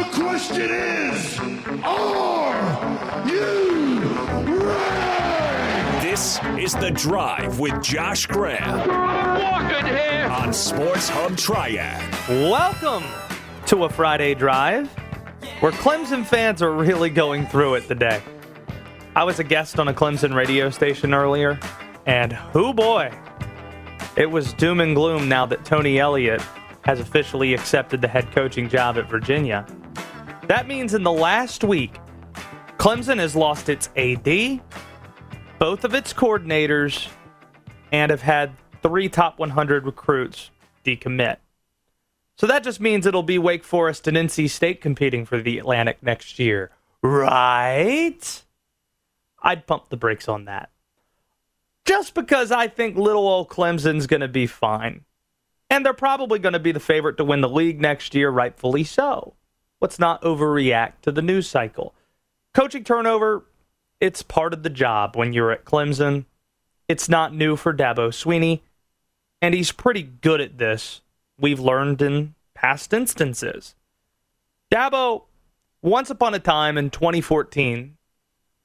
The question is, are you ready? This is The Drive with Josh Graham Walking here. on Sports Hub Triad. Welcome to a Friday drive where Clemson fans are really going through it today. I was a guest on a Clemson radio station earlier, and who boy, it was doom and gloom now that Tony Elliott has officially accepted the head coaching job at Virginia. That means in the last week, Clemson has lost its AD, both of its coordinators, and have had three top 100 recruits decommit. So that just means it'll be Wake Forest and NC State competing for the Atlantic next year. Right? I'd pump the brakes on that. Just because I think little old Clemson's going to be fine. And they're probably going to be the favorite to win the league next year, rightfully so. Let's not overreact to the news cycle. Coaching turnover, it's part of the job when you're at Clemson. It's not new for Dabo Swinney, and he's pretty good at this we've learned in past instances. Dabo, once upon a time in 2014,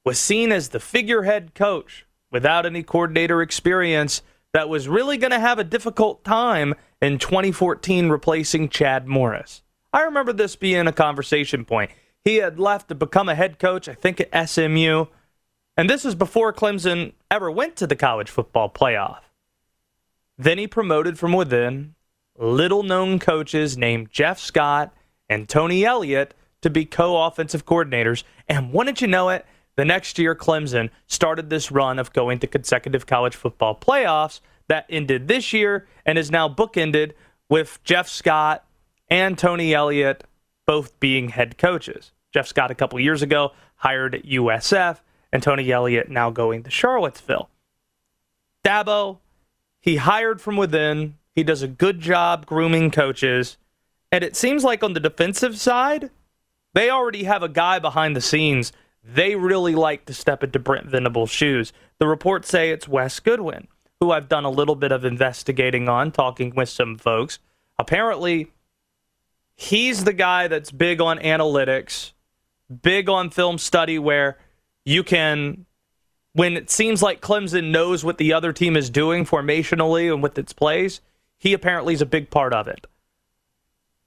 was seen as the figurehead coach without any coordinator experience that was really going to have a difficult time in 2014 replacing Chad Morris. I remember this being a conversation point. He had left to become a head coach, I think at SMU, and this is before Clemson ever went to the college football playoff. Then he promoted from within little known coaches named Jeff Scott and Tony Elliott to be co offensive coordinators. And wouldn't you know it, the next year Clemson started this run of going to consecutive college football playoffs that ended this year and is now bookended with Jeff Scott and Tony Elliott both being head coaches. Jeff Scott a couple years ago hired at USF, and Tony Elliott now going to Charlottesville. Dabo, he hired from within. He does a good job grooming coaches. And it seems like on the defensive side, they already have a guy behind the scenes. They really like to step into Brent Venables' shoes. The reports say it's Wes Goodwin, who I've done a little bit of investigating on, talking with some folks. Apparently, he's the guy that's big on analytics, big on film study, where you can, when it seems like Clemson knows what the other team is doing formationally and with its plays, he apparently is a big part of it.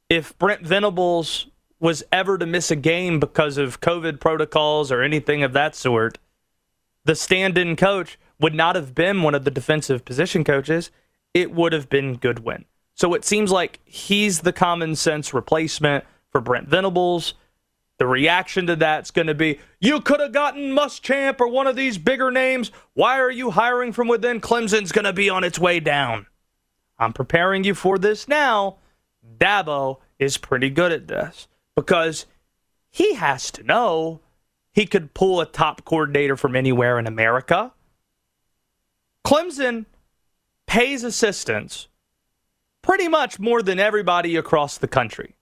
If Brent Venables was ever to miss a game because of COVID protocols or anything of that sort, the stand in coach would not have been one of the defensive position coaches. It would have been Goodwin. So it seems like he's the common sense replacement for Brent Venables. The reaction to that's going to be, you could have gotten Muschamp or one of these bigger names. Why are you hiring from within? Clemson's going to be on its way down. I'm preparing you for this now. Dabo is pretty good at this because he has to know he could pull a top coordinator from anywhere in America. Clemson pays assistants pretty much more than everybody across the country.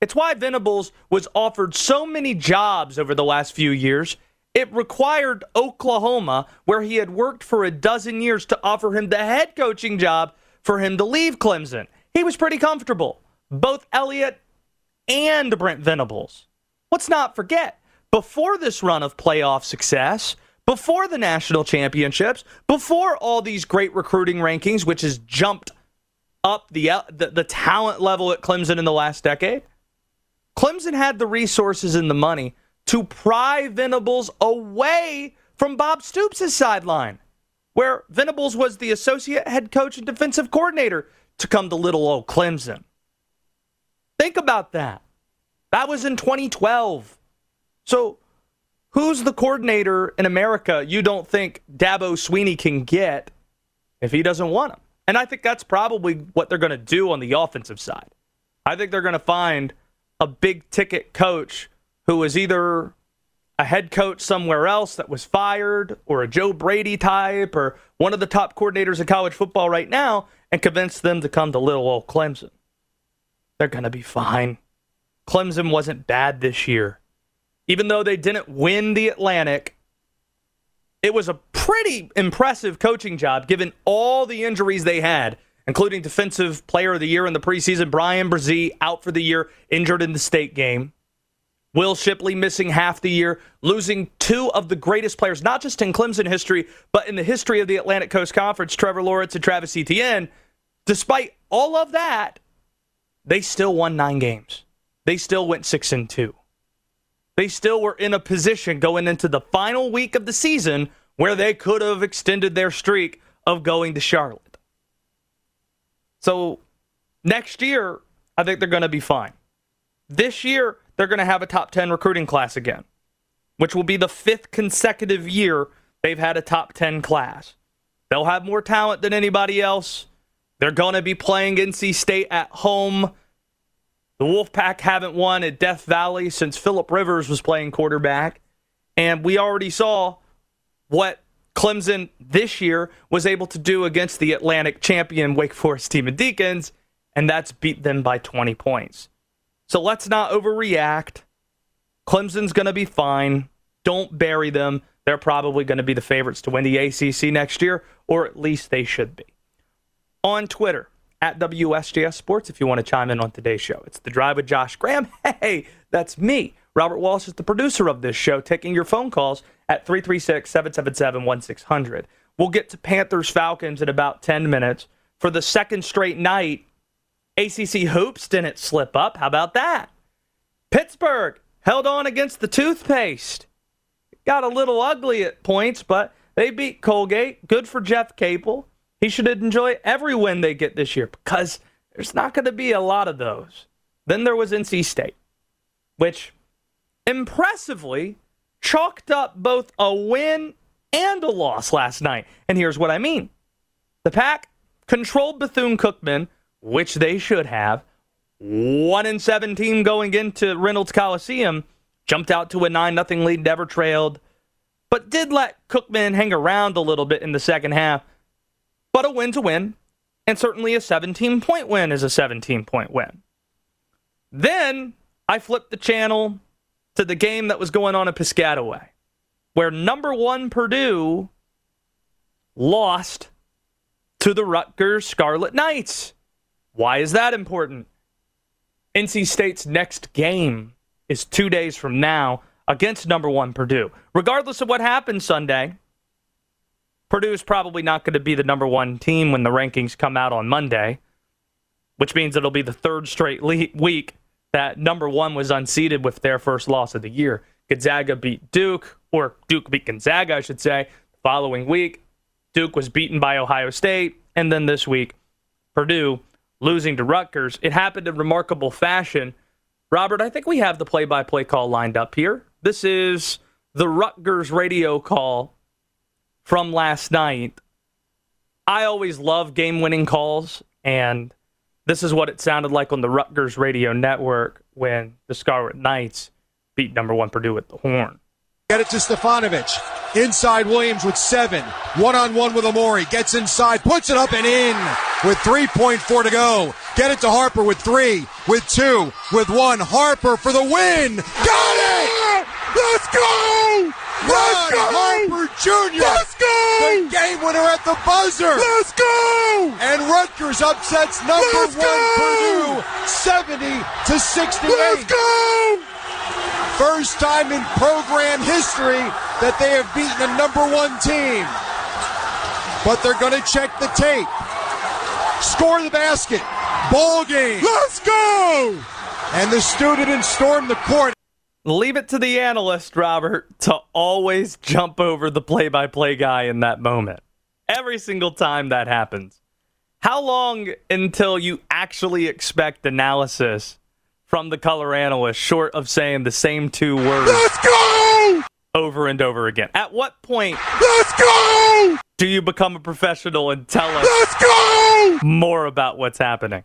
It's why Venables was offered so many jobs over the last few years. It required Oklahoma, where he had worked for a dozen years, to offer him the head coaching job for him to leave Clemson. He was pretty comfortable. Both Elliott and Brent Venables. Let's not forget, before this run of playoff success, before the national championships, before all these great recruiting rankings, which has jumped up the, the, the talent level at Clemson in the last decade, Clemson had the resources and the money to pry Venables away from Bob Stoops' sideline, where Venables was the associate head coach and defensive coordinator to come to little old Clemson. Think about that. That was in 2012. So, who's the coordinator in America you don't think Dabo Swinney can get if he doesn't want him? And I think that's probably what they're going to do on the offensive side. I think they're going to find a big ticket coach who was either a head coach somewhere else that was fired or a Joe Brady type or one of the top coordinators of college football right now and convince them to come to little old Clemson. They're going to be fine. Clemson wasn't bad this year. Even though they didn't win the Atlantic, it was a pretty impressive coaching job given all the injuries they had, including Defensive Player of the Year in the preseason, Bryan Bresee, out for the year, injured in the state game. Will Shipley missing half the year, losing two of the greatest players, not just in Clemson history, but in the history of the Atlantic Coast Conference, Trevor Lawrence and Travis Etienne. Despite all of that, they still won nine games. They still went six and two. They still were in a position going into the final week of the season where they could have extended their streak of going to Charlotte. So next year, I think they're going to be fine. This year, they're going to have a top 10 recruiting class again, which will be the fifth consecutive year they've had a top 10 class. They'll have more talent than anybody else. They're going to be playing NC State at home. The Wolfpack haven't won at Death Valley since Philip Rivers was playing quarterback. And we already saw what Clemson this year was able to do against the Atlantic champion Wake Forest Demon Deacons, and that's beat them by 20 points. So let's not overreact. Clemson's going to be fine. Don't bury them. They're probably going to be the favorites to win the ACC next year, or at least they should be. On Twitter, at WSJS Sports, if you want to chime in on today's show. It's The Drive with Josh Graham. Hey, that's me. Robert Walsh is the producer of this show, taking your phone calls at 336 777 1600. We'll get to Panthers Falcons in about 10 minutes. For the second straight night, ACC hoops didn't slip up. How about that? Pittsburgh held on against the toothpaste. Got a little ugly at points, but they beat Colgate. Good for Jeff Capel. He should enjoy every win they get this year because there's not going to be a lot of those. Then there was NC State, which impressively chalked up both a win and a loss last night. And here's what I mean the Pack controlled Bethune Cookman which they should have. 1 and 17 going into Reynolds Coliseum, jumped out to a 9 0 lead, never trailed, but did let Cookman hang around a little bit in the second half. But a win to win, and certainly a 17 point win is a 17 point win. Then I flipped the channel to the game that was going on in Piscataway, where number one Purdue lost to the Rutgers Scarlet Knights. Why is that important? NC State's next game is two days from now against number one Purdue. Regardless of what happens Sunday, Purdue is probably not going to be the number one team when the rankings come out on Monday, which means it'll be the third straight le- week that number one was unseated with their first loss of the year. Gonzaga beat Duke, or Duke beat Gonzaga, I should say. The following week, Duke was beaten by Ohio State, and then this week, Purdue losing to Rutgers. It happened in remarkable fashion. Robert, I think we have the play by play call lined up here. This is the Rutgers radio call from last night. I always love game winning calls, and this is what it sounded like on the Rutgers radio network when the Scarlet Knights beat number one Purdue at the horn. Get it to Stefanovic. Inside Williams with seven. One on one with Amori. Gets inside, puts it up and in with 3.4 to go. Get it to Harper with three, with two, with one. Harper for the win. Got it! Let's go! Let's! Harper Jr. Let's go! The game winner at the buzzer. Let's go! And Rutgers upsets number Let's one go! Purdue 70 to 68. Let's go! First time in program history that they have beaten a number one team. But they're going to check the tape. Score the basket. Ball game. Let's go! And the student storm the court. Leave it to the analyst, Robert, to always jump over the play by play guy in that moment. Every single time that happens. How long until you actually expect analysis from the color analyst short of saying the same two words Let's go! over and over again? At what point Let's go! do you become a professional and tell us Let's go! more about what's happening?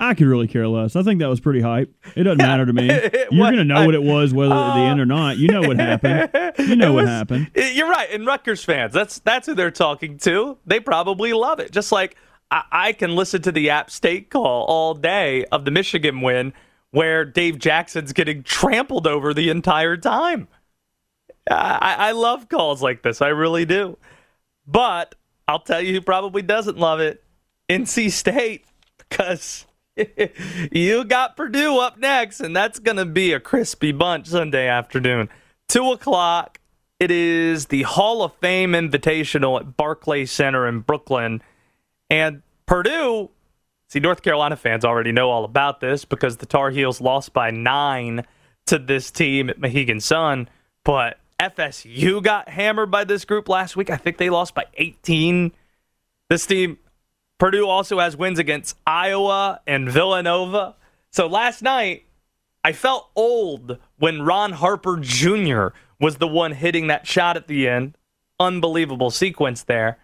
I could really care less. I think that was pretty hype. It doesn't matter to me. You're going to know what it was, whether at the end or uh, not. You know what happened. You know It what happened. it- You're right. And Rutgers fans, that's that's who they're talking to. They probably love it. Just like I, I can listen to the App State call all day of the Michigan win, where Dave Jackson's getting trampled over the entire time. I, I love calls like this. I really do. But I'll tell you who probably doesn't love it NC State, because you got Purdue up next, and that's going to be a crispy bunch Sunday afternoon. Two o'clock. It is the Hall of Fame Invitational at Barclays Center in Brooklyn. And Purdue, see, North Carolina fans already know all about this because the Tar Heels lost by nine to this team at Mohegan Sun. But FSU got hammered by this group last week. I think they lost by 18. This team, Purdue also has wins against Iowa and Villanova. So last night, I felt old when Ron Harper Jr. was the one hitting that shot at the end. Unbelievable sequence there.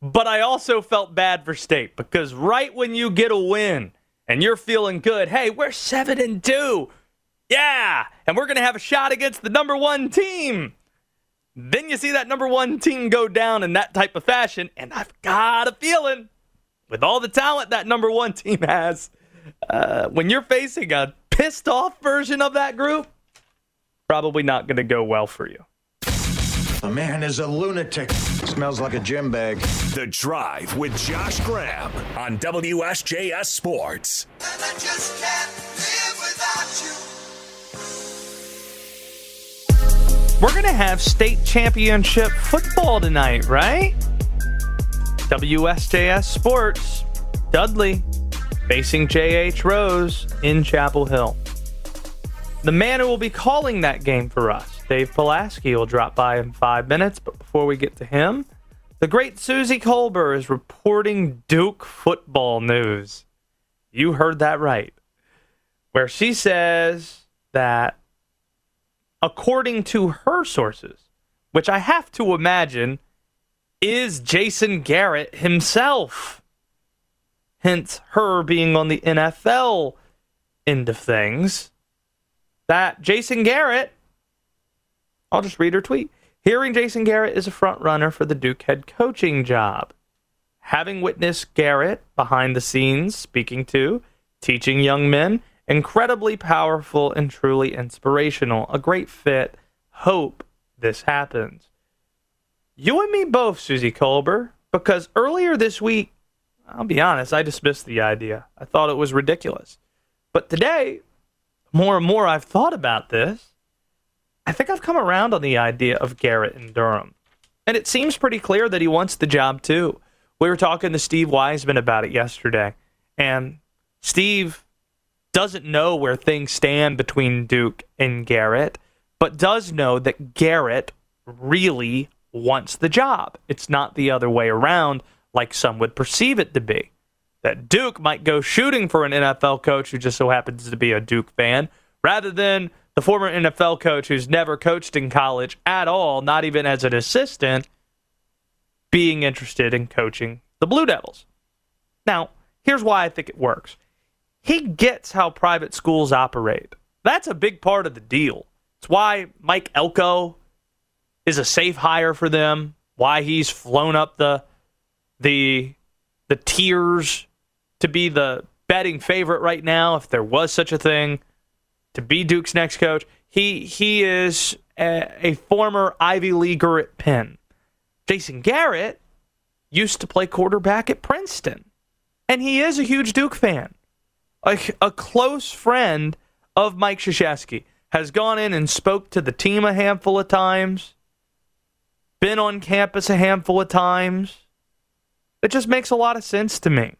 But I also felt bad for State because right when you get a win and you're feeling good, hey, we're 7 and 2. Yeah, and we're going to have a shot against the number 1 team. Then you see that number 1 team go down in that type of fashion and I've got a feeling with all the talent that number 1 team has, uh, when you're facing a pissed off version of that group, probably not going to go well for you. The man is a lunatic. Smells like a gym bag. The Drive with Josh Graham on WSJS Sports. We're going to have state championship football tonight, right? WSJS Sports, Dudley facing JH Rose in Chapel Hill. The man who will be calling that game for us, Dave Polaski, will drop by in five minutes. But before we get to him, the great Suzy Kolber is reporting Duke football news. You heard that right. Where she says that, according to her sources, which I have to imagine is Jason Garrett himself hence her being on the NFL end of things, that Jason Garrett, I'll just read her tweet. Hearing Jason Garrett is a front runner for the Duke head coaching job. Having witnessed Garrett behind the scenes speaking to, teaching young men, incredibly powerful and truly inspirational. A great fit. Hope this happens. You and me both, Suzy Kolber, because earlier this week I'll be honest, I dismissed the idea. I thought it was ridiculous. But today, more and more I've thought about this, I think I've come around on the idea of Garrett and Durham. And it seems pretty clear that he wants the job too. We were talking to Steve Wiseman about it yesterday, and Steve doesn't know where things stand between Duke and Garrett, but does know that Garrett really wants the job. It's not the other way around like some would perceive it to be. That Duke might go shooting for an NFL coach who just so happens to be a Duke fan, rather than the former NFL coach who's never coached in college at all, not even as an assistant, being interested in coaching the Blue Devils. Now, here's why I think it works. He gets how private schools operate. That's a big part of the deal. It's why Mike Elko is a safe hire for them, why he's flown up the the the tiers to be the betting favorite right now, if there was such a thing, to be Duke's next coach. He he is a, a former Ivy Leaguer at Penn. Jason Garrett used to play quarterback at Princeton, and he is a huge Duke fan. A, a close friend of Mike Krzyzewski has gone in and spoke to the team a handful of times, been on campus a handful of times it just makes a lot of sense to me.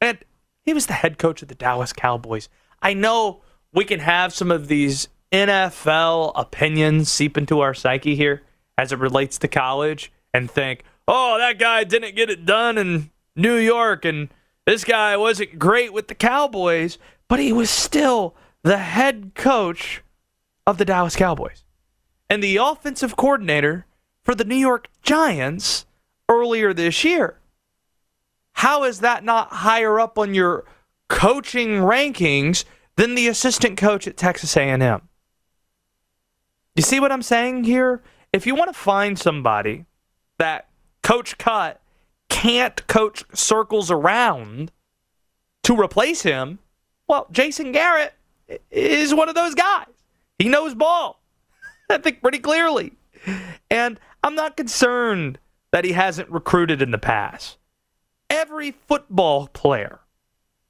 And he was the head coach of the Dallas Cowboys. I know we can have some of these NFL opinions seep into our psyche here as it relates to college and think, oh, that guy didn't get it done in New York and this guy wasn't great with the Cowboys, but he was still the head coach of the Dallas Cowboys and the offensive coordinator for the New York Giants earlier this year. How is that not higher up on your coaching rankings than the assistant coach at Texas A&M? You see what I'm saying here? If you want to find somebody that Coach Cut can't coach circles around to replace him, well, Jason Garrett is one of those guys. He knows ball, I think, pretty clearly. And I'm not concerned that he hasn't recruited in the past every football player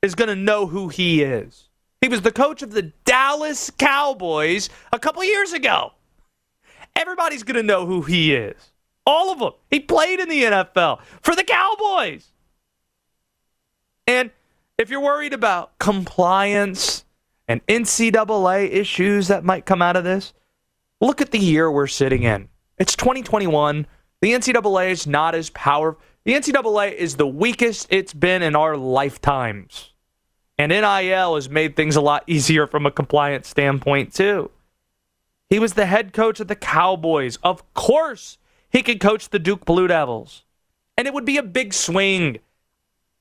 is going to know who he is. He was the coach of the Dallas Cowboys a couple years ago. Everybody's going to know who he is. All of them. He played in the NFL for the Cowboys. And if you're worried about compliance and NCAA issues that might come out of this, look at the year we're sitting in. It's 2021. The NCAA is not as powerful. The NCAA is the weakest it's been in our lifetimes. And NIL has made things a lot easier from a compliance standpoint, too. He was the head coach of the Cowboys. Of course, he could coach the Duke Blue Devils. And it would be a big swing.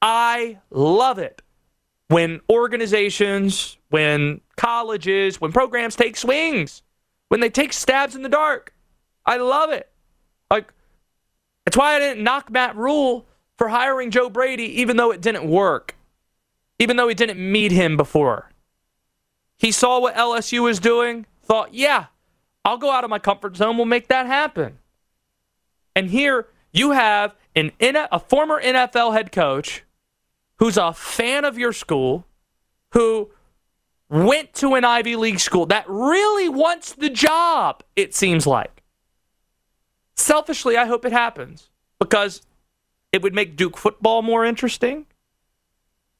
I love it when organizations, when colleges, when programs take swings, when they take stabs in the dark. I love it. Like, that's why I didn't knock Matt Rhule for hiring Joe Brady, even though it didn't work, even though he didn't meet him before. He saw what LSU was doing, thought, yeah, I'll go out of my comfort zone, we'll make that happen. And here you have an a former NFL head coach who's a fan of your school, who went to an Ivy League school that really wants the job, it seems like. Selfishly, I hope it happens because it would make Duke football more interesting.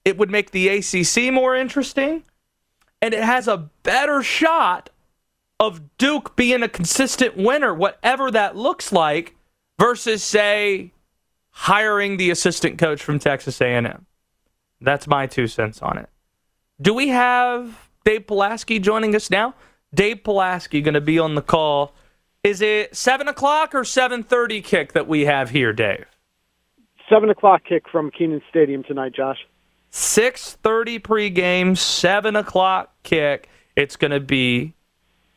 It would make the ACC more interesting. And it has a better shot of Duke being a consistent winner, whatever that looks like, versus, say, hiring the assistant coach from Texas A&M. That's my two cents on it. Do we have Dave Polaski joining us now? Dave Polaski going to be on the call. Is it seven o'clock or seven thirty kick that we have here, Dave? Seven o'clock kick from Kenan Stadium tonight, Josh. Six thirty pregame, seven o'clock kick. It's going to be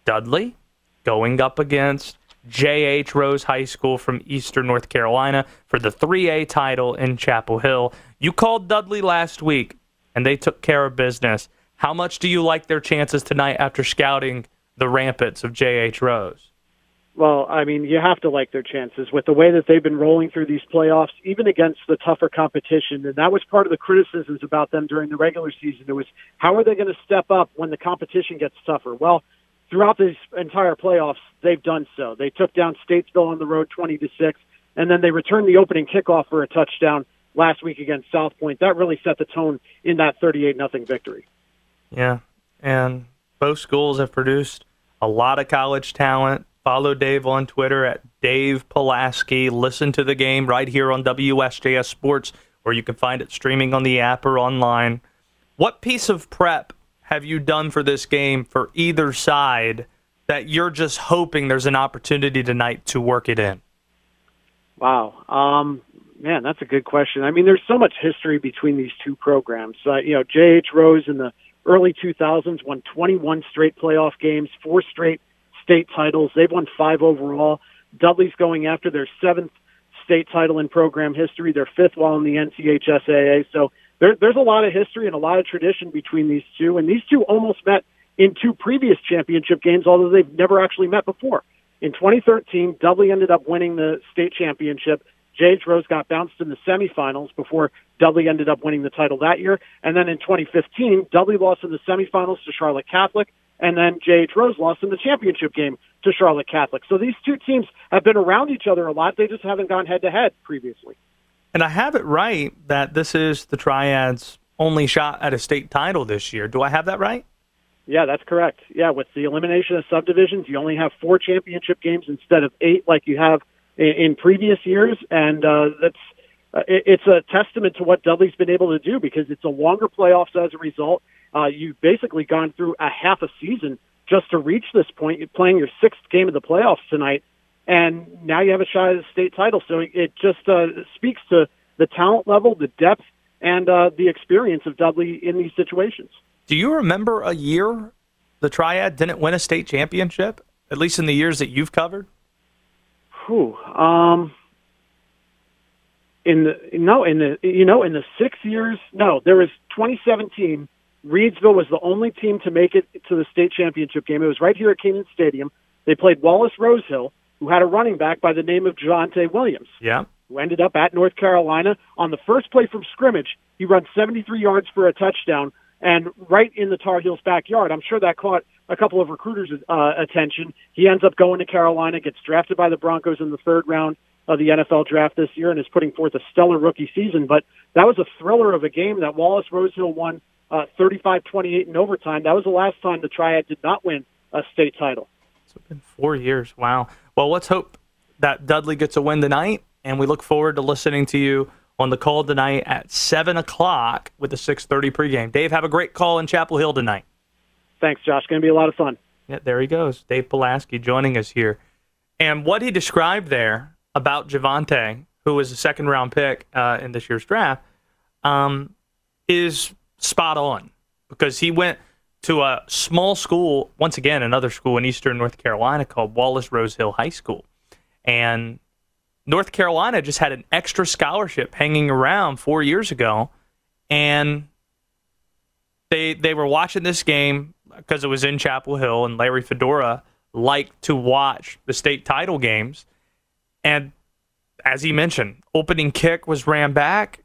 Dudley going up against J.H. Rose High School from Eastern North Carolina for the 3A title in Chapel Hill. You called Dudley last week, and they took care of business. How much do you like their chances tonight after scouting the rampants of J.H. Rose? Well, I mean, you have to like their chances with the way that they've been rolling through these playoffs, even against the tougher competition. And that was part of the criticisms about them during the regular season. It was how are they going to step up when the competition gets tougher? Well, throughout this entire playoffs, they've done so. They took down Statesville on the road 20 to 6, and then they returned the opening kickoff for a touchdown last week against South Point. That really set the tone in that 38 nothing victory. Yeah, and both schools have produced a lot of college talent. Follow Dave on Twitter at Dave Polaski. Listen to the game right here on WSJS Sports, or you can find it streaming on the app or online. What piece of prep have you done for this game for either side that you're just hoping there's an opportunity tonight to work it in? Wow. Um, man, that's a good question. I mean, there's so much history between these two programs. Uh, you know, J.H. Rose in the early 2000s won 21 straight playoff games, four straight state titles. They've won five overall. Dudley's going after their seventh state title in program history, their fifth while in the NCHSAA. So there, there's a lot of history and a lot of tradition between these two, and these two almost met in two previous championship games, although they've never actually met before. In 2013, Dudley ended up winning the state championship. J.H. Rose got bounced in the semifinals before Dudley ended up winning the title that year. And then in 2015, Dudley lost in the semifinals to Charlotte Catholic, and then J.H. Rose lost in the championship game to Charlotte Catholic. So these two teams have been around each other a lot. They just haven't gone head to head previously. And I have it right that this is the Triad's only shot at a state title this year. Do I have that right? Yeah, that's correct. Yeah, with the elimination of subdivisions, you only have four championship games instead of eight like you have in, in previous years, and uh, that's uh, it, it's a testament to what Dudley's been able to do because it's a longer playoffs as a result. Uh, you've basically gone through a half a season just to reach this point. You're playing your sixth game of the playoffs tonight, and now you have a shot at a state title. So it just uh, speaks to the talent level, the depth, and uh, the experience of Dudley in these situations. Do you remember a year the Triad didn't win a state championship? At least in the years that you've covered. Whew. Um, in the no, in the you know, in the six years, no, there was 2017. Reidsville was the only team to make it to the state championship game. It was right here at Kenan Stadium. They played Wallace Rose Hill, who had a running back by the name of Javonte Williams. Yeah. who ended up at North Carolina. On the first play from scrimmage, he runs 73 yards for a touchdown and right in the Tar Heels' backyard. I'm sure that caught a couple of recruiters' uh, attention. He ends up going to Carolina, gets drafted by the Broncos in the third round of the NFL draft this year, and is putting forth a stellar rookie season. But that was a thriller of a game that Wallace Rose Hill won uh, 35-28 in overtime. That was the last time the Triad did not win a state title. It's been four years. Wow. Well, let's hope that Dudley gets a win tonight, and we look forward to listening to you on the call tonight at 7 o'clock with the 6.30 pregame. Dave, have a great call in Chapel Hill tonight. Thanks, Josh. Going to be a lot of fun. Yeah, there he goes. Dave Polaski joining us here. And what he described there about Javonte, who was a second round pick uh, in this year's draft, um, is spot on because he went to a small school, once again, another school in eastern North Carolina called Wallace Rose Hill High School. And North Carolina just had an extra scholarship hanging around four years ago, and they they were watching this game because it was in Chapel Hill, and Larry Fedora liked to watch the state title games, and as he mentioned, opening kick was ran back.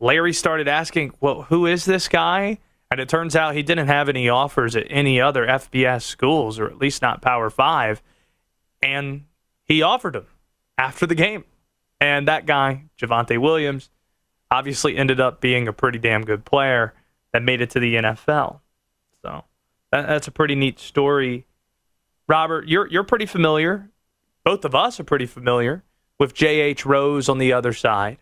Larry started asking, "Well, who is this guy?" And it turns out he didn't have any offers at any other FBS schools, or at least not Power Five. And he offered him after the game. And that guy, Javonte Williams, obviously ended up being a pretty damn good player that made it to the NFL. So that, that's a pretty neat story. Robert, you're you're pretty familiar. Both of us are pretty familiar with J.H. Rose on the other side.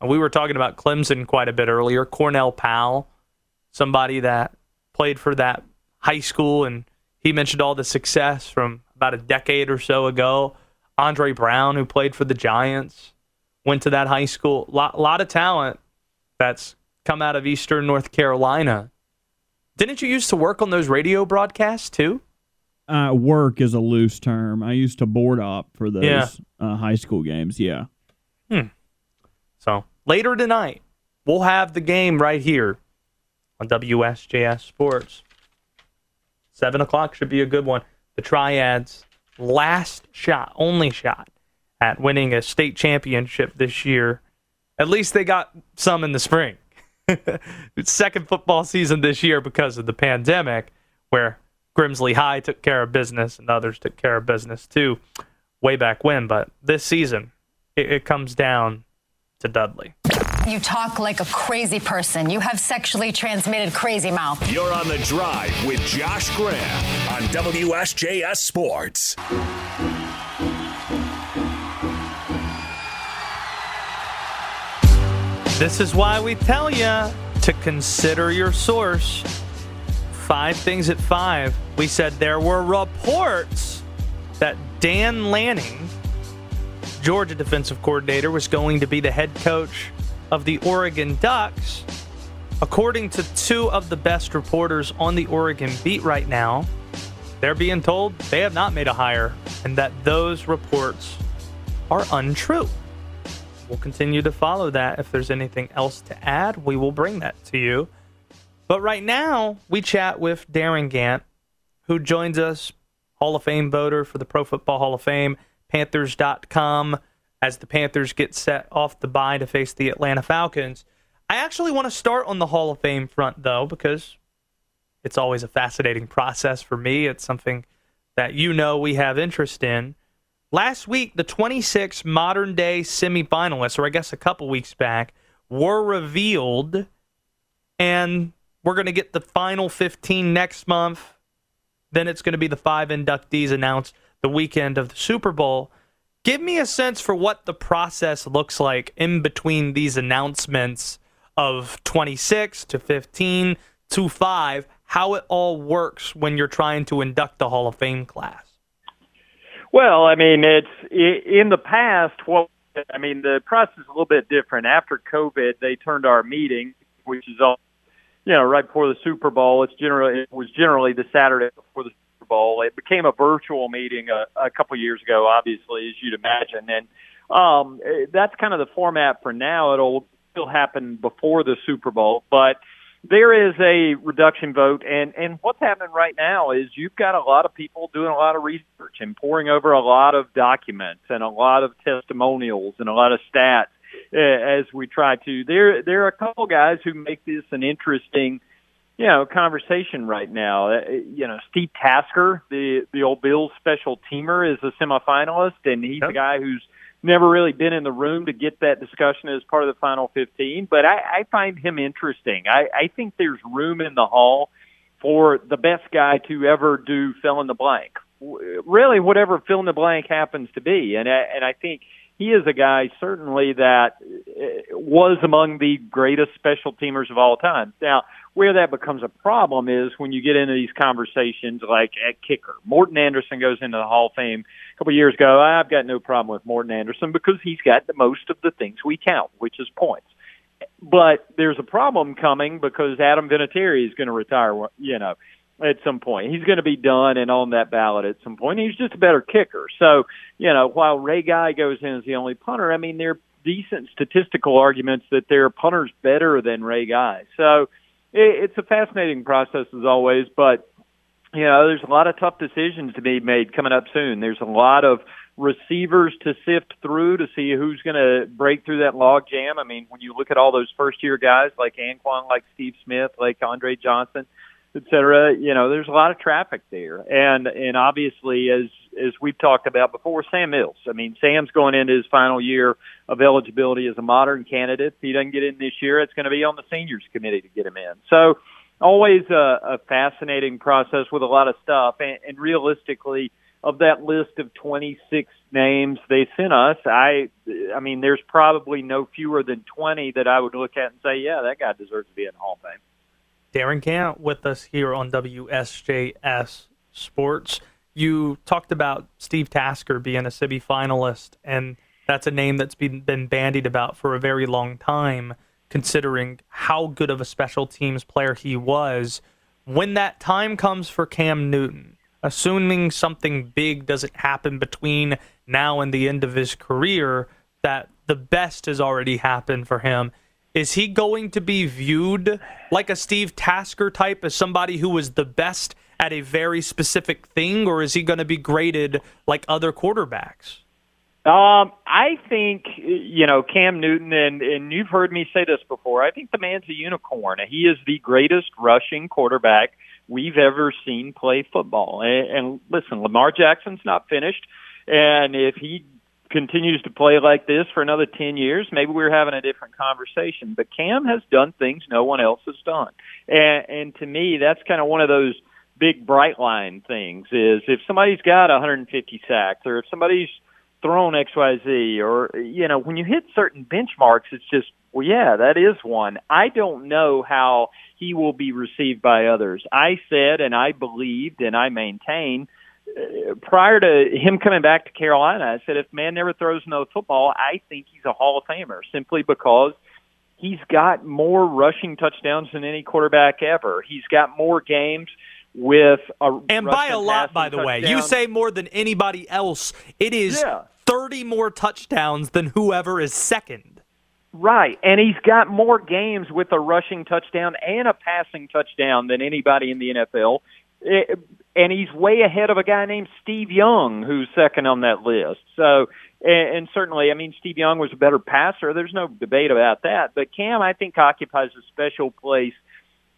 We were talking about Clemson quite a bit earlier. Cornell Powell, somebody that played for that high school, and he mentioned all the success from about a decade or so ago Andre Brown, who played for the Giants, went to that high school. A lot, lot of talent that's come out of Eastern North Carolina. Didn't you used to work on those radio broadcasts too? Uh, work is a loose term. I used to board up for those Yeah. uh, high school games. Yeah. So later tonight, we'll have the game right here on WSJS Sports. Seven o'clock should be a good one. The Triads' last shot, only shot at winning a state championship this year. At least they got some in the spring. Second football season this year because of the pandemic, where Grimsley High took care of business and others took care of business too, way back when. But this season, it, it comes down to Dudley. You talk like a crazy person. You have sexually transmitted crazy mouth. You're on the drive with Josh Graham on WSJS Sports. This is why we tell you to consider your source. Five things at five. We said there were reports that Dan Lanning, Georgia defensive coordinator, was going to be the head coach of the Oregon Ducks. According to two of the best reporters on the Oregon beat right now, they're being told they have not made a hire and that those reports are untrue. We'll continue to follow that. If there's anything else to add, we will bring that to you. But right now, we chat with Darin Gantt, who joins us, Hall of Fame voter for the Pro Football Hall of Fame, Panthers.com, as the Panthers get set off the bye to face the Atlanta Falcons. I actually want to start on the Hall of Fame front, though, because it's always a fascinating process for me. It's something that you know we have interest in. Last week, the 26 modern day semifinalists, or I guess a couple weeks back, were revealed, and we're going to get the final 15 next month. Then it's going to be the five inductees announced the weekend of the Super Bowl. Give me a sense for what the process looks like in between these announcements of 26 to 15 to 5, how it all works when you're trying to induct the Hall of Fame class. Well, I mean, it's in the past. What I mean, the process is a little bit different. After COVID, they turned our meeting, which is all, you know, right before the Super Bowl. It's generally it was generally the Saturday before the Super Bowl. It became a virtual meeting a, a couple years ago, obviously, as you'd imagine, and um, that's kind of the format for now. It'll still happen before the Super Bowl, but there is a reduction vote, and and what's happening right now is you've got a lot of people doing a lot of research and poring over a lot of documents and a lot of testimonials and a lot of stats uh, as we try to. There there are a couple guys who make this an interesting you know, conversation right now. Uh, you know, Steve Tasker, the the old Bills special teamer, is a semifinalist, and he's yep. a guy who's never really been in the room to get that discussion as part of the final 15. But I, I find him interesting. I, I think there's room in the hall for the best guy to ever do fill in the blank. Really, whatever fill in the blank happens to be, and I, and I think he is a guy certainly that uh, was among the greatest special teamers of all time. Now, where that becomes a problem is when you get into these conversations like at kicker. Morten Andersen goes into the Hall of Fame a couple of years ago. I've got no problem with Morten Andersen because he's got the most of the things we count, which is points. But there's a problem coming because Adam Vinatieri is going to retire, you know, at some point. He's going to be done and on that ballot at some point. He's just a better kicker. So, you know, while Ray Guy goes in as the only punter, I mean, there are decent statistical arguments that there are punters better than Ray Guy. So, it's a fascinating process as always, but you know, there's a lot of tough decisions to be made coming up soon. There's a lot of receivers to sift through to see who's going to break through that log jam. I mean, when you look at all those first year guys like Anquan, like Steve Smith, like Andre Johnson, et cetera, you know, there's a lot of traffic there. And, and obviously, as, as we've talked about before, Sam Mills. I mean, Sam's going into his final year of eligibility as a modern candidate. If he doesn't get in this year, it's going to be on the seniors committee to get him in. So, always a, a fascinating process with a lot of stuff. And, and realistically, of that list of 26 names they sent us, I, I mean, there's probably no fewer than 20 that I would look at and say, yeah, that guy deserves to be in the Hall of Fame. Darin Gantt with us here on WSJS Sports. You talked about Steve Tasker being a Sibby finalist, and that's a name that's been, been bandied about for a very long time, considering how good of a special teams player he was. When that time comes for Cam Newton, assuming something big doesn't happen between now and the end of his career, that the best has already happened for him is he going to be viewed like a Steve Tasker type as somebody who was the best at a very specific thing, or is he going to be graded like other quarterbacks? Um, I think you know Cam Newton, and and you've heard me say this before. I think the man's a unicorn. He is the greatest rushing quarterback we've ever seen play football. And, and listen, Lamar Jackson's not finished, and if he continues to play like this for another 10 years, maybe we're having a different conversation. But Cam has done things no one else has done. And, and to me, that's kind of one of those big bright line things is if somebody's got 150 sacks or if somebody's thrown XYZ or, you know, when you hit certain benchmarks, it's just, well, yeah, that is one. I don't know how he will be received by others. I said and I believed and I maintain prior to him coming back to Carolina, I said if man never throws another football, I think he's a Hall of Famer simply because he's got more rushing touchdowns than any quarterback ever. He's got more games with a and by a lot, by the touchdown. way. You say more than anybody else. It is yeah. thirty more touchdowns than whoever is second. Right, and he's got more games with a rushing touchdown and a passing touchdown than anybody in the NFL. It, and he's way ahead of a guy named Steve Young, who's second on that list. So, and, and certainly, I mean, Steve Young was a better passer. There's no debate about that. But Cam, I think, occupies a special place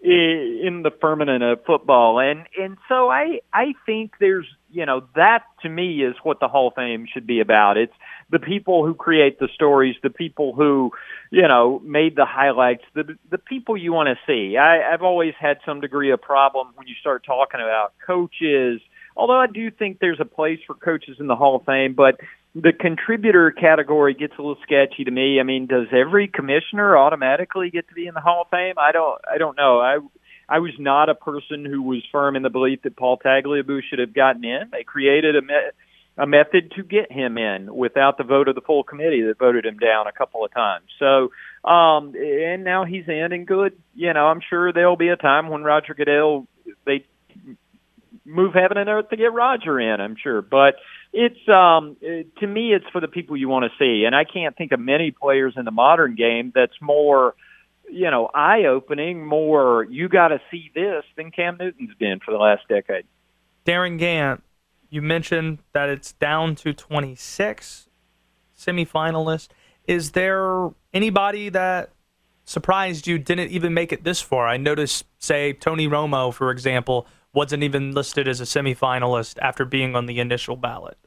in the firmament of uh, football, and and so I I think there's you know that to me is what the Hall of Fame should be about. It's the people who create the stories, the people who, you know, made the highlights, the the people you want to see. I, I've always had some degree of problem when you start talking about coaches. Although I do think there's a place for coaches in the Hall of Fame, but the contributor category gets a little sketchy to me. I mean, does every commissioner automatically get to be in the Hall of Fame? I don't. I don't know. I I was not a person who was firm in the belief that Paul Tagliabue should have gotten in. They created a a method to get him in without the vote of the full committee that voted him down a couple of times. So, um, and now he's in and good. You know, I'm sure there'll be a time when Roger Goodell they move heaven and earth to get Roger in. I'm sure, but it's um to me it's for the people you want to see, and I can't think of many players in the modern game that's more you know, eye opening, more you got to see this than Cam Newton's been for the last decade. Darin Gantt, you mentioned that it's down to 26 semifinalists. Is there anybody that surprised you didn't even make it this far? I noticed, say, Tony Romo, for example, wasn't even listed as a semifinalist after being on the initial ballot.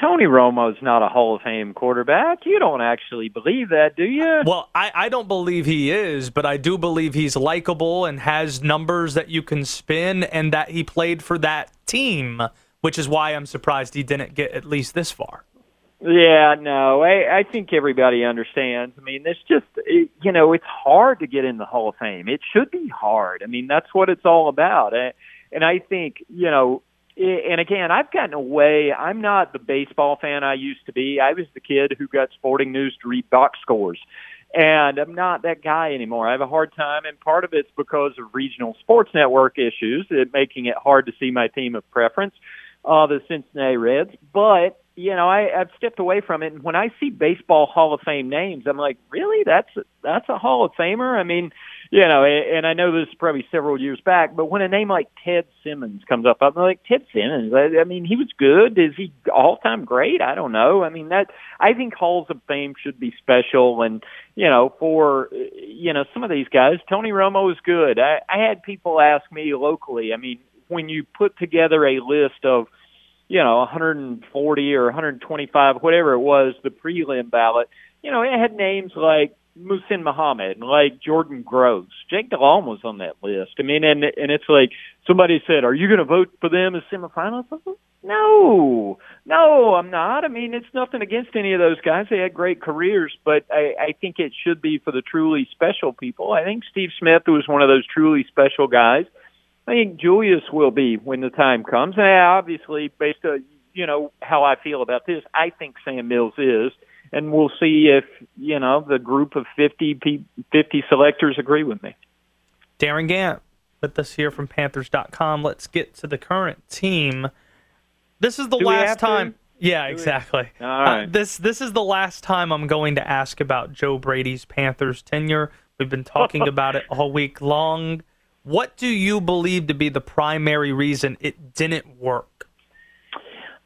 Tony Romo's not a Hall of Fame quarterback. You don't actually believe that, do you? Well, I, I don't believe he is, but I do believe he's likable and has numbers that you can spin and that he played for that team, which is why I'm surprised he didn't get at least this far. Yeah, no, I, I think everybody understands. I mean, it's just, it, you know, it's hard to get in the Hall of Fame. It should be hard. I mean, that's what it's all about. And I think, you know, and again, I've gotten away. I'm not the baseball fan I used to be. I was the kid who got Sporting News to read box scores. And I'm not that guy anymore. I have a hard time, and part of it's because of regional sports network issues, it making it hard to see my team of preference, uh, the Cincinnati Reds. But you know, I, I've stepped away from it, and when I see baseball Hall of Fame names, I'm like, really? That's that's a Hall of Famer? I mean, you know, and I know this is probably several years back, but when a name like Ted Simmons comes up, I'm like, Ted Simmons. I, I mean, he was good. Is he all time great? I don't know. I mean, that I think halls of fame should be special, and you know, for you know some of these guys, Tony Romo is good. I, I had people ask me locally. I mean, when you put together a list of you know 140 or 125, whatever it was, the prelim ballot, you know, it had names like Muhsin Muhammad, and like Jordan Gross. Jake Delhomme was on that list. I mean, and and it's like somebody said, "Are you going to vote for them as semifinalists?" No, no, I'm not. I mean, it's nothing against any of those guys. They had great careers, but I, I think it should be for the truly special people. I think Steve Smith was one of those truly special guys. I think Julius will be when the time comes. And obviously, based on you know how I feel about this, I think Sam Mills is and we'll see if you know the group of 50, 50 selectors agree with me. Darin Gantt with us here from Panthers.com. Let's get to the current team. This is the Do last time. To? Yeah, exactly. All right. Uh, this this is the last time I'm going to ask about Joe Brady's Panthers tenure. We've been talking about it all week long. What do you believe to be the primary reason it didn't work?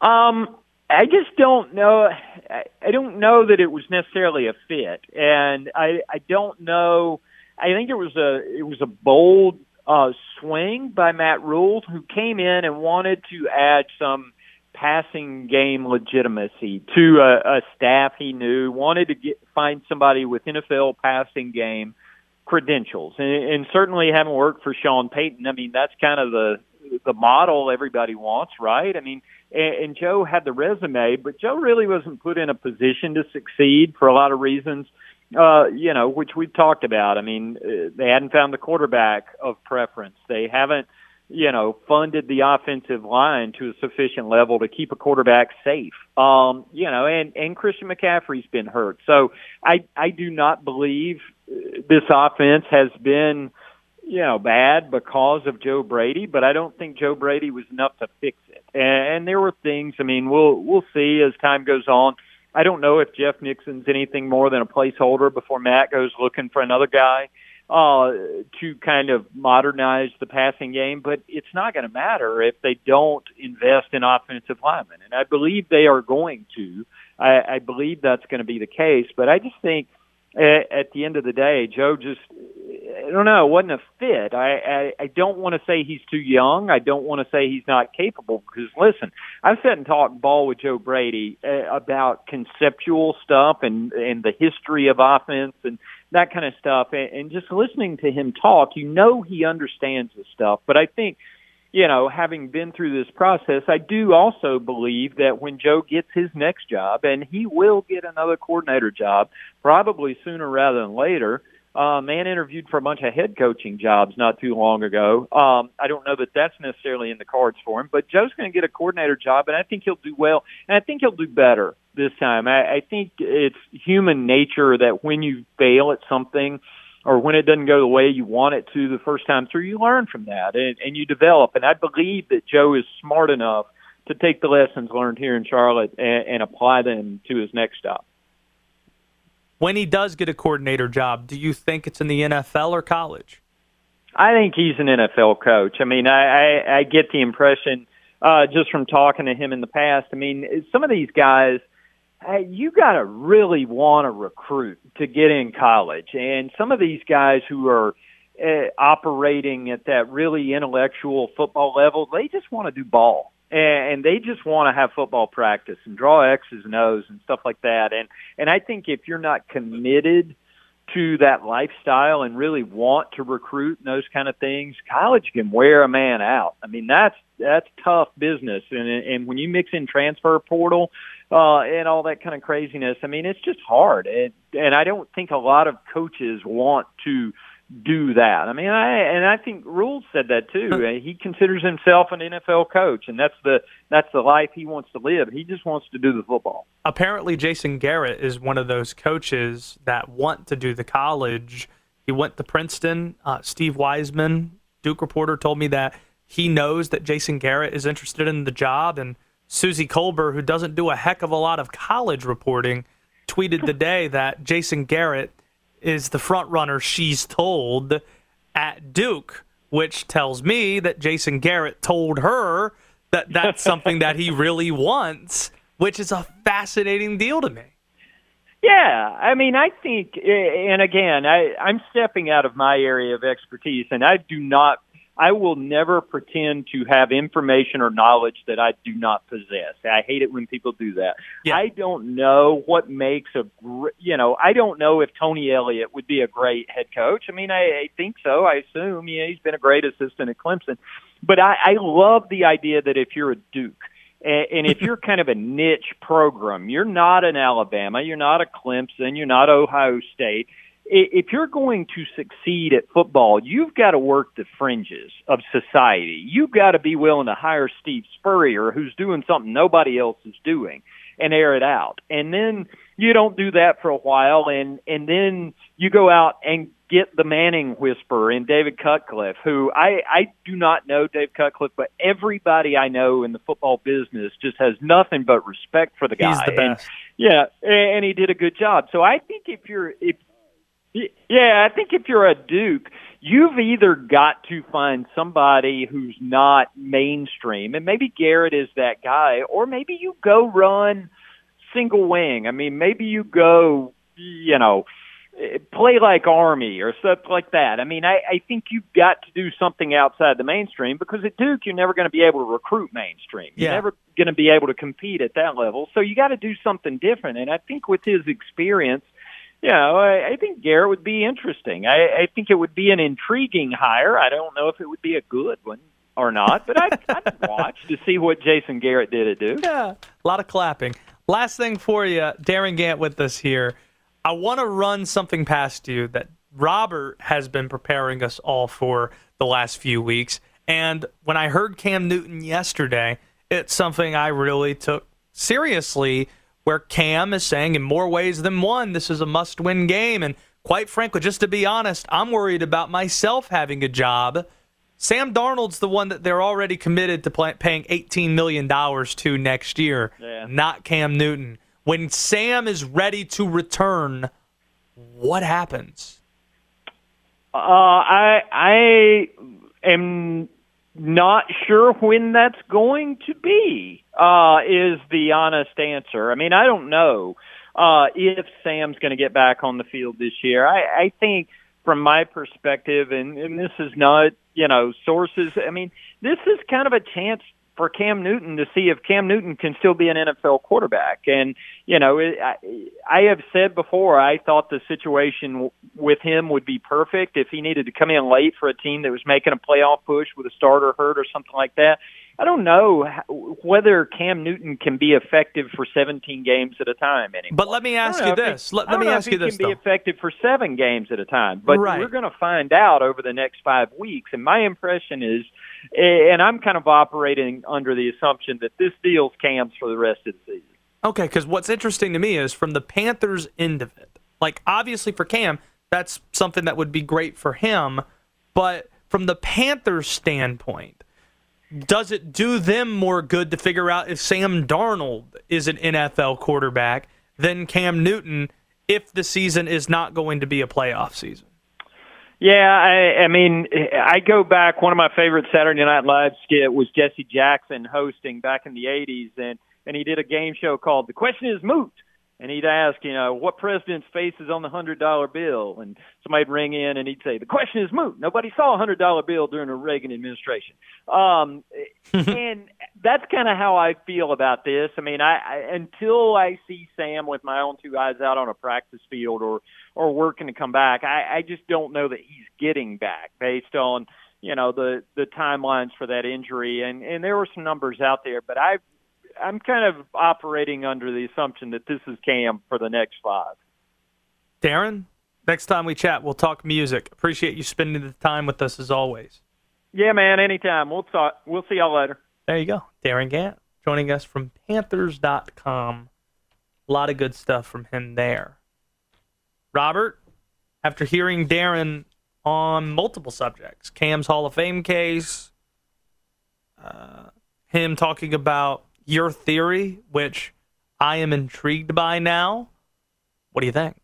Um, I just don't know. I don't know that it was necessarily a fit, and I I don't know. I think it was a it was a bold uh, swing by Matt Rhule, who came in and wanted to add some passing game legitimacy to a, a staff he knew. Wanted to get find somebody with NFL passing game credentials, and, and certainly haven't worked for Sean Payton. I mean, that's kind of the the model everybody wants, right? I mean and, and Joe had the resume, but Joe really wasn't put in a position to succeed for a lot of reasons. Uh, you know, which we've talked about. I mean, uh, they hadn't found the quarterback of preference. They haven't, you know, funded the offensive line to a sufficient level to keep a quarterback safe. Um, you know, and and Christian McCaffrey's been hurt. So I I do not believe uh, this offense has been you know, bad because of Joe Brady, but I don't think Joe Brady was enough to fix it. And, and there were things. I mean, we'll we'll see as time goes on. I don't know if Jeff Nixon's anything more than a placeholder before Matt goes looking for another guy uh, to kind of modernize the passing game. But it's not going to matter if they don't invest in offensive linemen, and I believe they are going to. I, I believe that's going to be the case. But I just think at the end of the day, Joe just I don't know, it wasn't a fit. I I, I don't want to say he's too young. I don't want to say he's not capable because listen, I've sat and talked ball with Joe Brady uh, about conceptual stuff and and the history of offense and that kind of stuff and, and just listening to him talk, you know he understands this stuff. But I think you know, having been through this process, I do also believe that when Joe gets his next job, and he will get another coordinator job, probably sooner rather than later. Uh, man interviewed for a bunch of head coaching jobs not too long ago. Um, I don't know that that's necessarily in the cards for him, but Joe's going to get a coordinator job, and I think he'll do well, and I think he'll do better this time. I, I think it's human nature that when you fail at something, or when it doesn't go the way you want it to the first time through, you learn from that and, and you develop. And I believe that Joe is smart enough to take the lessons learned here in Charlotte and, and apply them to his next stop. When he does get a coordinator job, do you think it's in the NFL or college? I think he's an NFL coach. I mean, I, I, I get the impression uh, just from talking to him in the past. I mean, some of these guys, hey, you got to really want to recruit to get in college, and some of these guys who are uh, operating at that really intellectual football level, they just want to do ball and and they just want to have football practice and draw X's and O's and stuff like that. And and I think if you're not committed to that lifestyle and really want to recruit and those kind of things, college can wear a man out. I mean, that's that's tough business. And and when you mix in transfer portal uh, and all that kind of craziness, I mean, it's just hard. And and I don't think a lot of coaches want to do that. I mean, I and I think Rhule said that too. he considers himself an NFL coach, and that's the that's the life he wants to live. He just wants to do the football. Apparently, Jason Garrett is one of those coaches that want to do the college. He went to Princeton. Uh, Steve Wiseman, Duke reporter, told me that he knows that Jason Garrett is interested in the job, and Suzy Kolber, who doesn't do a heck of a lot of college reporting, tweeted today that Jason Garrett is the front runner she's told at Duke, which tells me that Jason Garrett told her that that's something that he really wants, which is a fascinating deal to me. Yeah, I mean, I think, and again, I, I'm stepping out of my area of expertise, and I do not I will never pretend to have information or knowledge that I do not possess. I hate it when people do that. Yeah. I don't know what makes a, you know, I don't know if Tony Elliott would be a great head coach. I mean, I, I think so. I assume, yeah, he's been a great assistant at Clemson. But I, I love the idea that if you're a Duke, and if you're kind of a niche program, you're not an Alabama, you're not a Clemson, you're not Ohio State, if you're going to succeed at football, you've got to work the fringes of society. You've got to be willing to hire Steve Spurrier, who's doing something nobody else is doing, and air it out. And then you don't do that for a while, and and then you go out and get the Manning whisperer and David Cutcliffe, who I I do not know Dave Cutcliffe, but everybody I know in the football business just has nothing but respect for the guy. He's the best. And, yeah, and he did a good job. So I think if you're if yeah, I think if you're a Duke, you've either got to find somebody who's not mainstream, and maybe Garrett is that guy, or maybe you go run single wing. I mean, maybe you go, you know, play like Army or stuff like that. I mean, I, I think you've got to do something outside the mainstream because at Duke, you're never going to be able to recruit mainstream. You're yeah. never going to be able to compete at that level. So you got to do something different. And I think with his experience – yeah, I, I think Garrett would be interesting. I, I think it would be an intriguing hire. I don't know if it would be a good one or not, but I'd, I'd watch to see what Jason Garrett did it do. Yeah, a lot of clapping. Last thing for you, Darin Gantt with us here. I want to run something past you that Robert has been preparing us all for the last few weeks. And when I heard Cam Newton yesterday, it's something I really took seriously where Cam is saying in more ways than one, this is a must win game. And quite frankly, just to be honest, I'm worried about myself having a job. Sam Darnold's the one that they're already committed to paying $18 million to next year, yeah. not Cam Newton. When Sam is ready to return, what happens? Uh, I I am not sure when that's going to be, uh, is the honest answer. I mean, I don't know uh, if Sam's going to get back on the field this year. I, I think from my perspective, and, and this is not, you know, sources, I mean, this is kind of a chance for Cam Newton to see if Cam Newton can still be an NFL quarterback. And you know, it, I, I have said before, I thought the situation w- with him would be perfect if he needed to come in late for a team that was making a playoff push with a starter hurt or something like that. I don't know whether Cam Newton can be effective for 17 games at a time anymore. But let me ask you this. He, let, let me ask you this. He Can be effective for seven games at a time, but right. we're going to find out over the next five weeks. And my impression is, and I'm kind of operating under the assumption that this deal's Cam's for the rest of the season. Okay, because what's interesting to me is from the Panthers' end of it. Like obviously for Cam, that's something that would be great for him, but from the Panthers' standpoint does it do them more good to figure out if Sam Darnold is an NFL quarterback than Cam Newton if the season is not going to be a playoff season. Yeah, I, I mean, I go back. One of my favorite Saturday Night Live skit was Jesse Jackson hosting back in the '80s, and and he did a game show called "The Question Is Moot." And he'd ask, you know, what president's face is on the hundred dollar bill, and somebody'd ring in and he'd say, the question is moot. Nobody saw a hundred dollar bill during the Reagan administration, um, and that's kind of how I feel about this. I mean, I, I until I see Sam with my own two eyes out on a practice field or or working to come back, I, I just don't know that he's getting back based on you know the the timelines for that injury and and there were some numbers out there but i I'm kind of operating under the assumption that this is Cam for the next five. Darin, next time we chat, we'll talk music. Appreciate you spending the time with us as always. Yeah, man, anytime. We'll talk. We'll see y'all later. There you go. Darin Gantt joining us from Panthers.com. A lot of good stuff from him there. Robert, after hearing Darin on multiple subjects, Cam's Hall of Fame case, uh, him talking about your theory, which I am intrigued by now. What do you think?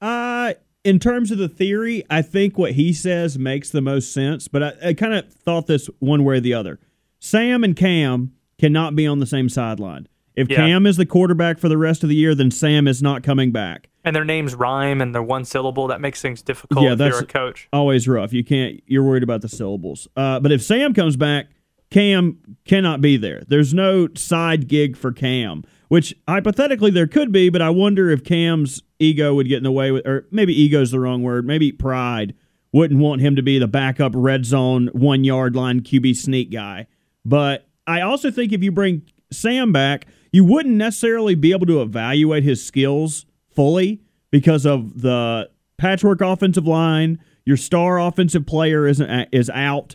Uh, in terms of the theory, I think what he says makes the most sense, but I, I kind of thought this one way or the other. Sam and Cam cannot be on the same sideline. If yeah. Cam is the quarterback for the rest of the year, then Sam is not coming back. And their names rhyme and they're one syllable. That makes things difficult yeah, that's coach. Always rough. You can't. You're worried about the syllables. Uh, but if Sam comes back, Cam cannot be there. There's no side gig for Cam, which hypothetically there could be, but I wonder if Cam's ego would get in the way with, or maybe ego's the wrong word, maybe pride wouldn't want him to be the backup red zone one yard line QB sneak guy. But I also think if you bring Sam back, you wouldn't necessarily be able to evaluate his skills fully because of the patchwork offensive line. Your star offensive player isn't is out.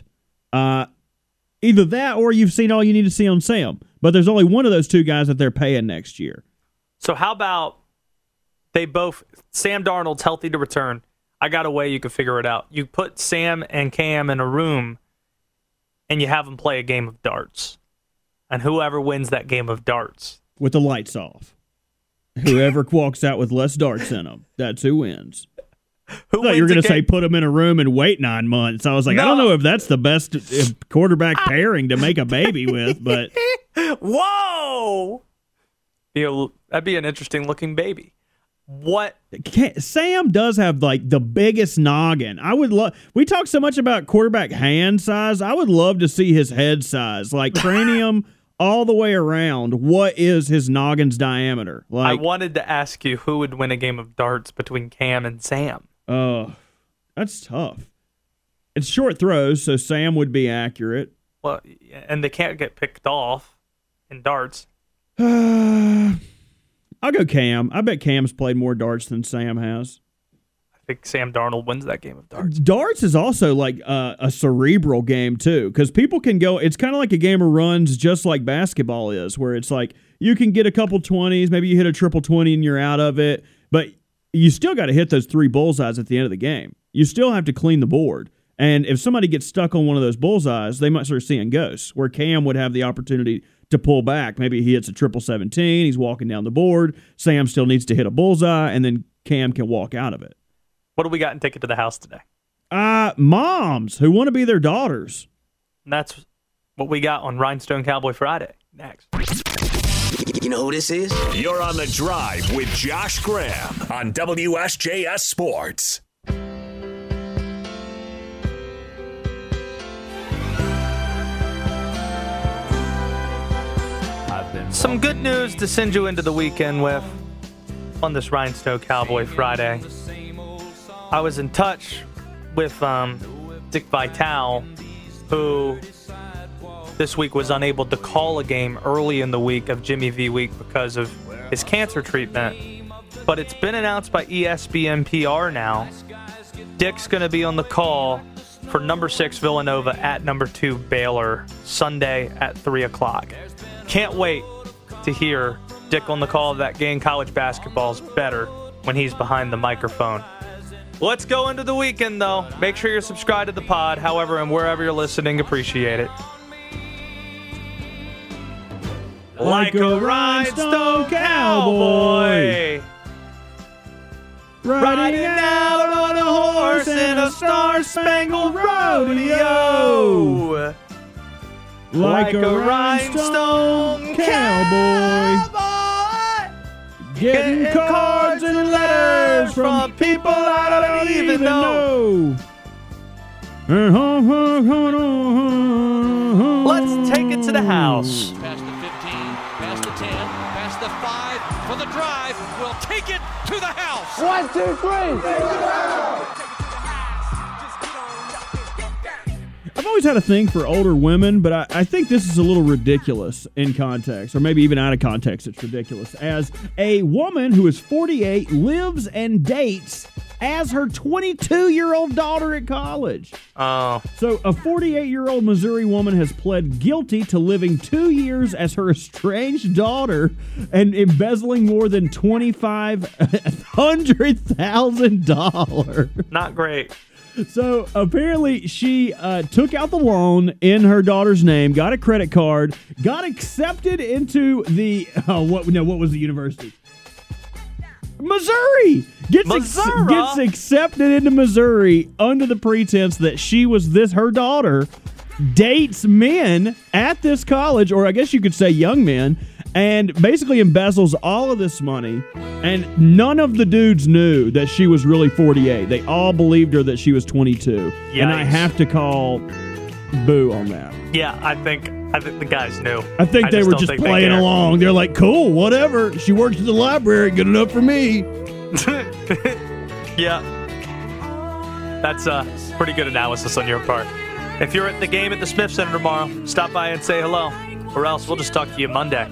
Uh, Either that or you've seen all you need to see on Sam. But there's only one of those two guys that they're paying next year. So how about they both Sam Darnold's healthy to return. I got a way you could figure it out. You put Sam and Cam in a room and you have them play a game of darts. And whoever wins that game of darts with the lights off. Whoever walks out with less darts in them, that's who wins. Who I thought you were going to say put them in a room and wait nine months. I was like, no. I don't know if that's the best uh, quarterback pairing to make a baby with, but whoa, that'd be an interesting looking baby. What Sam does have like the biggest noggin. I would love. We talk so much about quarterback hand size. I would love to see his head size, like cranium. all the way around, what is his noggin's diameter? Like, I wanted to ask you who would win a game of darts between Cam and Sam. Oh, that's tough. It's short throws, so Sam would be accurate. Well, and they can't get picked off in darts. Uh, I'll go Cam. I bet Cam's played more darts than Sam has. I think Sam Darnold wins that game of darts. Darts is also like uh, a cerebral game too, because people can go. It's kind of like a game of runs, just like basketball is, where it's like you can get a couple twenties, maybe you hit a triple twenty and you're out of it, but you still got to hit those three bullseyes at the end of the game. You still have to clean the board. And if somebody gets stuck on one of those bullseyes, they might start seeing ghosts. Where Cam would have the opportunity to pull back. Maybe he hits a triple 17, he's walking down the board. Sam still needs to hit a bullseye, and then Cam can walk out of it. What do we got in Take It to the House today? Uh, moms who want to be their daughters. And that's what we got on Rhinestone Cowboy Friday. Next. You know who this is? You're on the drive with Josh Graham on WSJS Sports. Some good news to send you into the weekend with on this Rhinestone Cowboy Friday. I was in touch with um, Dick Vitale, who this week was unable to call a game early in the week of Jimmy V week because of his cancer treatment. But it's been announced by ESPN PR now. Dick's going to be on the call for number six Villanova at number two Baylor Sunday at three o'clock. Can't wait to hear Dick on the call of that game. College basketball is better when he's behind the microphone. Let's go into the weekend though. Make sure you're subscribed to the pod, however, and wherever you're listening, appreciate it like a rhinestone cowboy. riding out on a horse in a star-spangled rodeo. Like, a, rhinestone cowboy. Getting cards and letters from people I don't even know. Let's take it to the house. For the drive. We'll take it to the house. One, two, three. I've always had a thing for older women, but I, I think this is a little ridiculous in context, or maybe even out of context, it's ridiculous. As a woman who is 48 lives and dates as her 22 year old daughter at college. Oh, So, a 48 year old Missouri woman has pled guilty to living two years as her estranged daughter and embezzling more than $2,500,000. not great. So apparently, she uh, took out the loan in her daughter's name, got a credit card, got accepted into the uh, what? No, what was the university? Missouri gets ex- gets accepted into Missouri under the pretense that she was this her daughter dates men at this college, or I guess you could say young men, and basically embezzles all of this money. And none of the dudes knew that she was really 48. They all believed her that she was 22. And I have to call boo on that. Yeah, I think I think the guys knew. I think they were just think they playing care. along. They're like, cool, whatever. She works at the library. Good enough for me. yeah. That's a pretty good analysis on your part. If you're at the game at the Smith Center tomorrow, stop by and say hello, or else we'll just talk to you Monday.